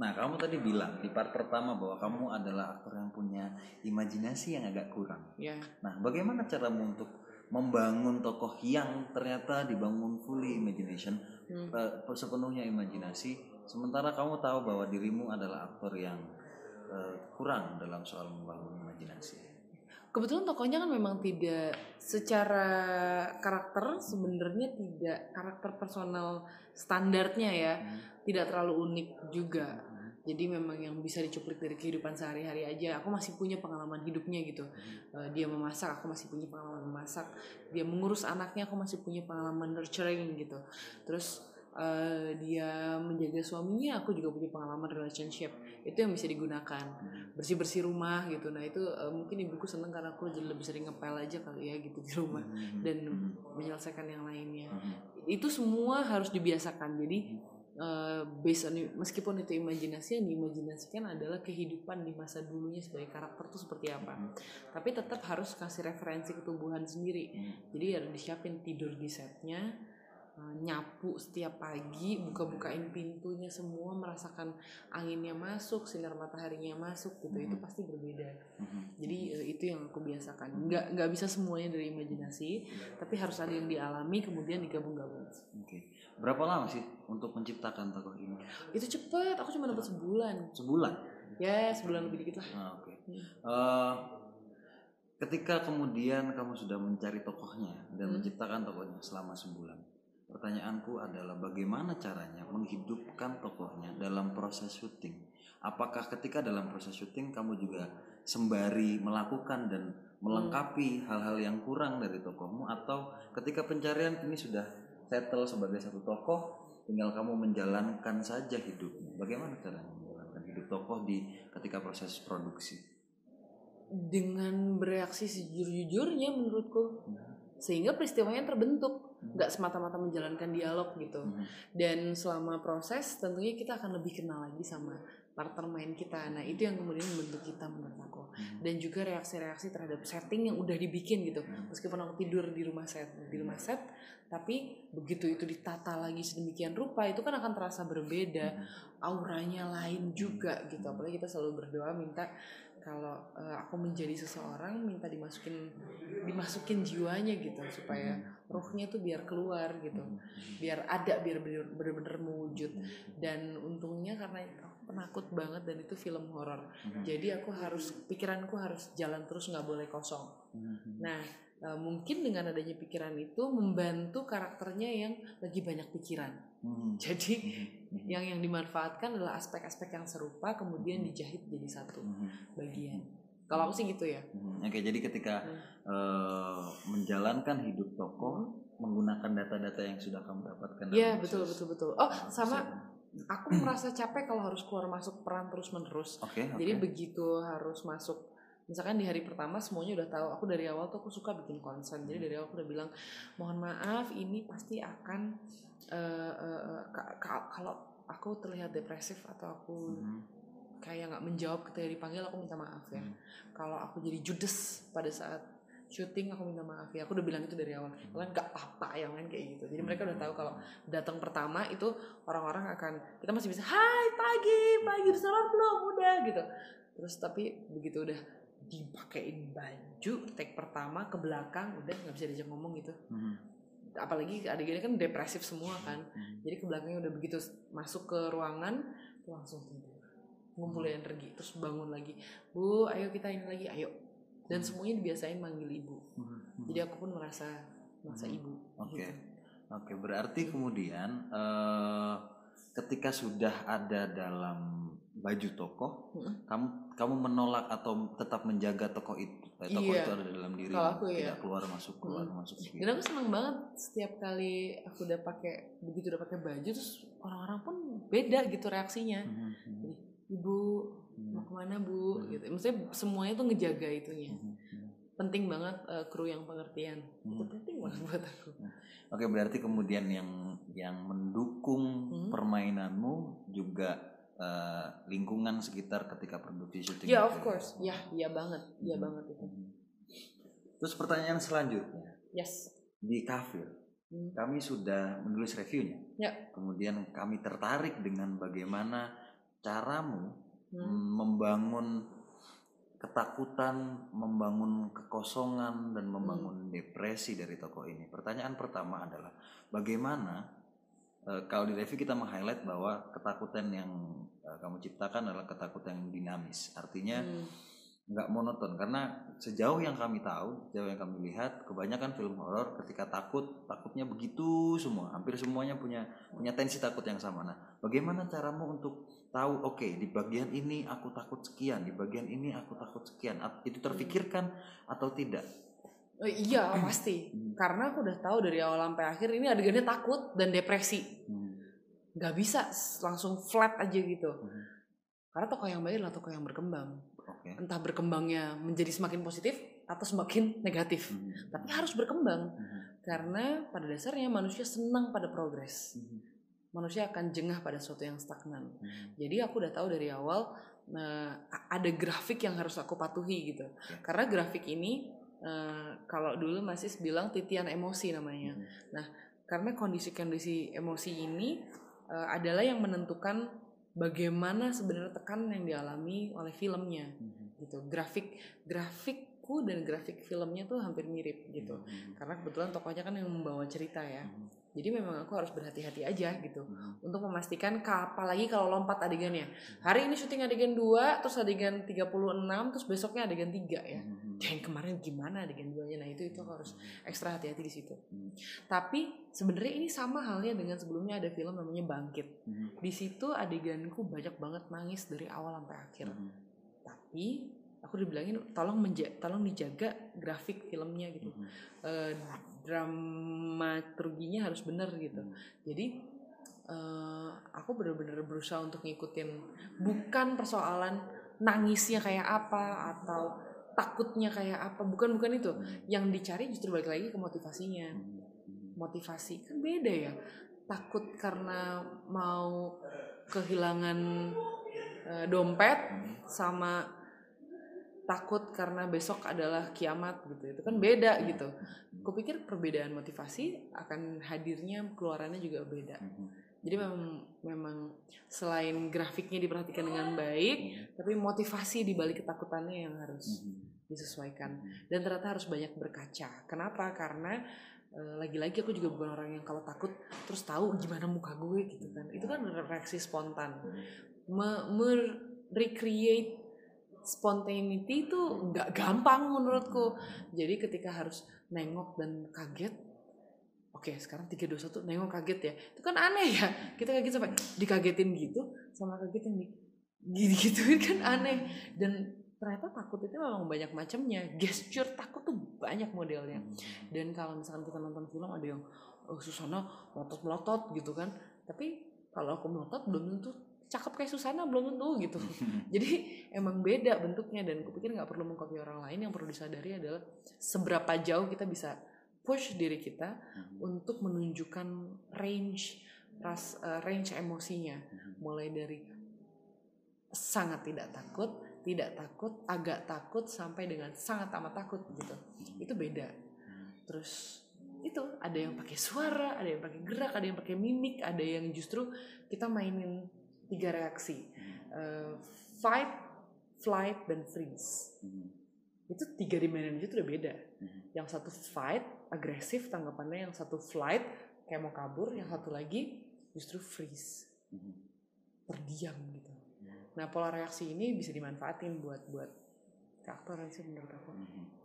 Nah, kamu tadi bilang di part pertama bahwa kamu adalah aktor yang punya imajinasi yang agak kurang. Ya. Nah, bagaimana caramu untuk membangun tokoh yang ternyata dibangun fully imagination, Hmm. eh, sepenuhnya imajinasi, sementara kamu tahu bahwa dirimu adalah aktor yang eh, kurang dalam soal membangun imajinasi. Kebetulan tokohnya kan memang tidak secara karakter sebenarnya tidak karakter personal standarnya ya, Hmm. tidak terlalu unik juga. Jadi memang yang bisa dicuplik dari kehidupan sehari-hari aja. Aku masih punya pengalaman hidupnya gitu. Eh, dia memasak, aku masih punya pengalaman memasak. Dia mengurus anaknya, aku masih punya pengalaman nurturing gitu. Terus eh, dia menjaga suaminya, aku juga punya pengalaman relationship. Itu yang bisa digunakan. Bersih bersih rumah gitu. Nah itu eh, mungkin ibuku seneng karena aku jadi lebih sering ngepel aja kali ya gitu di rumah Hmm. dan menyelesaikan yang lainnya. Itu semua harus dibiasakan. Jadi eh, based on meskipun itu imajinasi yang diimajinasikan adalah kehidupan di masa dulunya sebagai karakter tuh seperti apa. Tapi tetap harus kasih referensi ketubuhan sendiri. Jadi harus disiapin tidur di setnya, nyapu setiap pagi, buka-bukain pintunya semua, merasakan anginnya masuk, sinar mataharinya masuk gitu. Itu pasti berbeda. Jadi eh, itu yang aku biasakan. Nggak nggak bisa semuanya dari imajinasi, tapi harus ada yang dialami kemudian digabung-gabung. Oke. Berapa lama sih untuk menciptakan tokoh ini? Itu cepet, aku cuma dapat sebulan. Sebulan. Ya sebulan lebih dikit lah. Ah, Oke. Hmm. Eh, ketika kemudian kamu sudah mencari tokohnya dan Hmm. menciptakan tokohnya selama sebulan, pertanyaanku adalah bagaimana caranya menghidupkan tokohnya dalam proses syuting? Apakah ketika dalam proses syuting kamu juga sembari melakukan dan melengkapi hal-hal yang kurang dari tokohmu atau ketika pencarian ini sudah settle sebagai satu tokoh tinggal kamu menjalankan saja hidupnya bagaimana caranya menjalankan hidup tokoh di ketika proses produksi Dengan bereaksi sejujur-jujurnya menurutku. Sehingga peristiwanya terbentuk. Nggak semata-mata menjalankan dialog gitu. Mhm. Dan selama proses tentunya kita akan lebih kenal lagi sama partner main kita. Nah itu yang kemudian membentuk kita menurut aku. Mhm. Dan juga reaksi-reaksi terhadap setting yang udah dibikin gitu. Mhm. Meskipun aku tidur di rumah set, di rumah set, tapi begitu itu ditata lagi sedemikian rupa itu kan akan terasa berbeda. Auranya lain juga gitu. Apalagi kita selalu berdoa minta kalau eh, aku menjadi seseorang minta dimasukin dimasukin jiwanya gitu supaya ruhnya tuh biar keluar gitu. Biar ada biar bener- bener-bener mewujud. Dan untungnya karena penakut banget dan itu film horor Mhm. jadi aku harus pikiranku harus jalan terus nggak boleh kosong Mhm. nah eh, mungkin dengan adanya pikiran itu membantu karakternya yang lagi banyak pikiran Mhm. jadi Mhm. yang yang dimanfaatkan adalah aspek-aspek yang serupa kemudian dijahit jadi satu Mhm. bagian kalau aku sih gitu ya Mhm. Oke, jadi ketika Hmm. eh, menjalankan hidup tokoh menggunakan data-data yang sudah kamu dapatkan. Iya betul betul betul. Oh sama aku merasa capek kalau harus keluar masuk peran terus menerus. Oke, oke. Jadi begitu harus masuk, misalkan di hari pertama semuanya udah tahu. Aku dari awal tuh aku suka bikin konsen. Jadi dari awal aku udah bilang mohon maaf ini pasti akan ka- ka- kalau aku terlihat depresif atau aku Mhm. kayak nggak menjawab ketika dipanggil aku minta maaf ya. Hmm. Kalau aku jadi judes pada saat syuting aku minta maaf ya. Aku udah bilang itu dari awal. Kalian nggak apa-apa yang lain kayak gitu. Jadi mereka udah tahu kalau datang pertama itu orang-orang akan kita masih bisa Hai pagi pagi udah sarapan belum udah gitu. Terus tapi begitu udah dipakein baju take pertama ke belakang udah nggak bisa diajak ngomong gitu. Mhm. Apalagi adegannya kan depresif semua kan. Jadi ke belakangnya udah begitu masuk ke ruangan langsung tidur. Ngumpulin energi terus bangun lagi. Bu, ayo kita ini lagi, ayo. Dan semuanya dibiasain manggil ibu. Mhm. Jadi aku pun merasa merasa Hmm. ibu. Oke. gitu. Oke, berarti kemudian eh, ketika sudah ada dalam baju tokoh, Mm-mm. kamu kamu menolak atau tetap menjaga tokoh itu, eh, tokoh Iya. itu ada dalam diri, aku tidak iya. keluar masuk keluar Mm. masuk. gitu. Dan aku senang banget setiap kali aku udah pakai begitu udah pakai baju terus orang-orang pun beda gitu reaksinya. Mhm. Mhm. Ibu Ke mana bu? Hmm. Gitu. Maksudnya semuanya tuh ngejaga itunya. Mhm. Mhm. Penting banget eh, kru yang pengertian. Itu Hmm. penting banget buat aku. Oke, berarti kemudian yang yang mendukung Hmm. permainanmu juga eh, lingkungan sekitar ketika produksi syuting. Ya itu of course, ya, iya banget, iya Hmm. banget itu. Mhm. Terus pertanyaan selanjutnya Yes. di kafir Hmm. kami sudah menulis reviewnya. Ya. Kemudian kami tertarik dengan bagaimana caramu Hmm. mm, membangun ketakutan, membangun kekosongan dan membangun depresi dari tokoh ini. Pertanyaan pertama adalah bagaimana eh, kalau di review kita meng-highlight bahwa ketakutan yang eh, kamu ciptakan adalah ketakutan yang dinamis. Artinya Hmm. Nggak monoton karena sejauh yang kami tahu, sejauh yang kami lihat, kebanyakan film horor ketika takut takutnya begitu semua, hampir semuanya punya punya tensi takut yang sama. Nah, bagaimana caramu untuk tahu oke di bagian ini aku takut sekian, di bagian ini aku takut sekian, itu terfikirkan atau tidak? Eh, iya pasti Hmm. karena aku udah tahu dari awal sampai akhir ini adegannya takut dan depresi Hmm. nggak bisa langsung flat aja gitu Hmm. karena tokoh yang baik adalah tokoh yang berkembang Oke. entah berkembangnya menjadi semakin positif atau semakin negatif Hmm. tapi harus berkembang Hmm. karena pada dasarnya manusia senang pada progres Hmm. manusia akan jengah pada sesuatu yang stagnan Hmm. jadi aku udah tahu dari awal nah, a- ada grafik yang harus aku patuhi gitu Oke. karena grafik ini eh, kalau dulu masih bilang titian emosi namanya Hmm. karena kondisi-kondisi emosi ini eh, adalah yang menentukan bagaimana sebenarnya tekanan yang dialami oleh filmnya Hmm. gitu grafik grafikku dan grafik filmnya tuh hampir mirip gitu Hmm. karena kebetulan tokohnya kan yang membawa cerita ya Hmm. jadi memang aku harus berhati-hati aja gitu Hmm. untuk memastikan ka- apalagi kalau lompat adegannya hari ini syuting adegan 2 terus adegan 36 terus besoknya adegan 3 ya Hmm. dan kemarin gimana adegan duanya nah itu itu aku harus ekstra hati-hati di situ Hmm. tapi sebenarnya ini sama halnya dengan sebelumnya ada film namanya Bangkit Hmm. di situ adeganku banyak banget nangis dari awal sampai akhir Hmm. tapi aku dibilangin tolong menja tolong dijaga grafik filmnya gitu Hmm. Eh, dramaturginya harus bener gitu Hmm. jadi eh, aku bener-bener berusaha untuk ngikutin bukan persoalan nangisnya kayak apa atau takutnya kayak apa bukan bukan itu Hmm. yang dicari justru balik lagi ke motivasinya Hmm. motivasi kan beda ya takut karena mau kehilangan eh, dompet Hmm. sama takut karena besok adalah kiamat gitu. Itu kan beda gitu. Kupikir perbedaan motivasi akan hadirnya keluarannya juga beda. Hmm. jadi memang memang selain grafiknya diperhatikan dengan baik tapi motivasi di balik ketakutannya yang harus Hmm. disesuaikan. Dan ternyata harus banyak berkaca. Kenapa? Karena eh, lagi-lagi aku juga bukan orang yang kalau takut terus tahu gimana muka gue gitu kan. Itu kan reaksi spontan. Me- me- recreate spontaneity itu nggak gampang menurutku. Jadi ketika harus nengok dan kaget oke sekarang 321 nengok kaget ya. Itu kan aneh ya. Kita kaget sampai dikagetin gitu sama kaget yang di gitu kan aneh. Dan ternyata takut itu memang banyak macamnya. Gesture takut tuh banyak modelnya. Dan kalau misalkan kita nonton film ada yang oh, Susana melotot melotot gitu kan. Tapi kalau aku melotot belum tentu cakep kayak Susana belum tentu gitu. Jadi emang beda bentuknya dan aku pikir nggak perlu mengcopy orang lain. Yang perlu disadari adalah seberapa jauh kita bisa push diri kita untuk menunjukkan range ras eh, range emosinya. Mulai dari sangat tidak takut tidak takut agak takut sampai dengan sangat amat takut gitu. Itu beda. Terus itu ada yang pakai suara ada yang pakai gerak ada yang pakai mimik ada yang justru kita mainin tiga reaksi. Eh, fight flight dan freeze. Hmm. itu tiga dimensi itu udah beda. Yang satu fight agresif tanggapannya yang satu flight kayak mau kabur yang satu lagi justru freeze. Terdiam gitu. Nah pola reaksi ini bisa dimanfaatin buat buat karakter sih menurut aku. Hmm.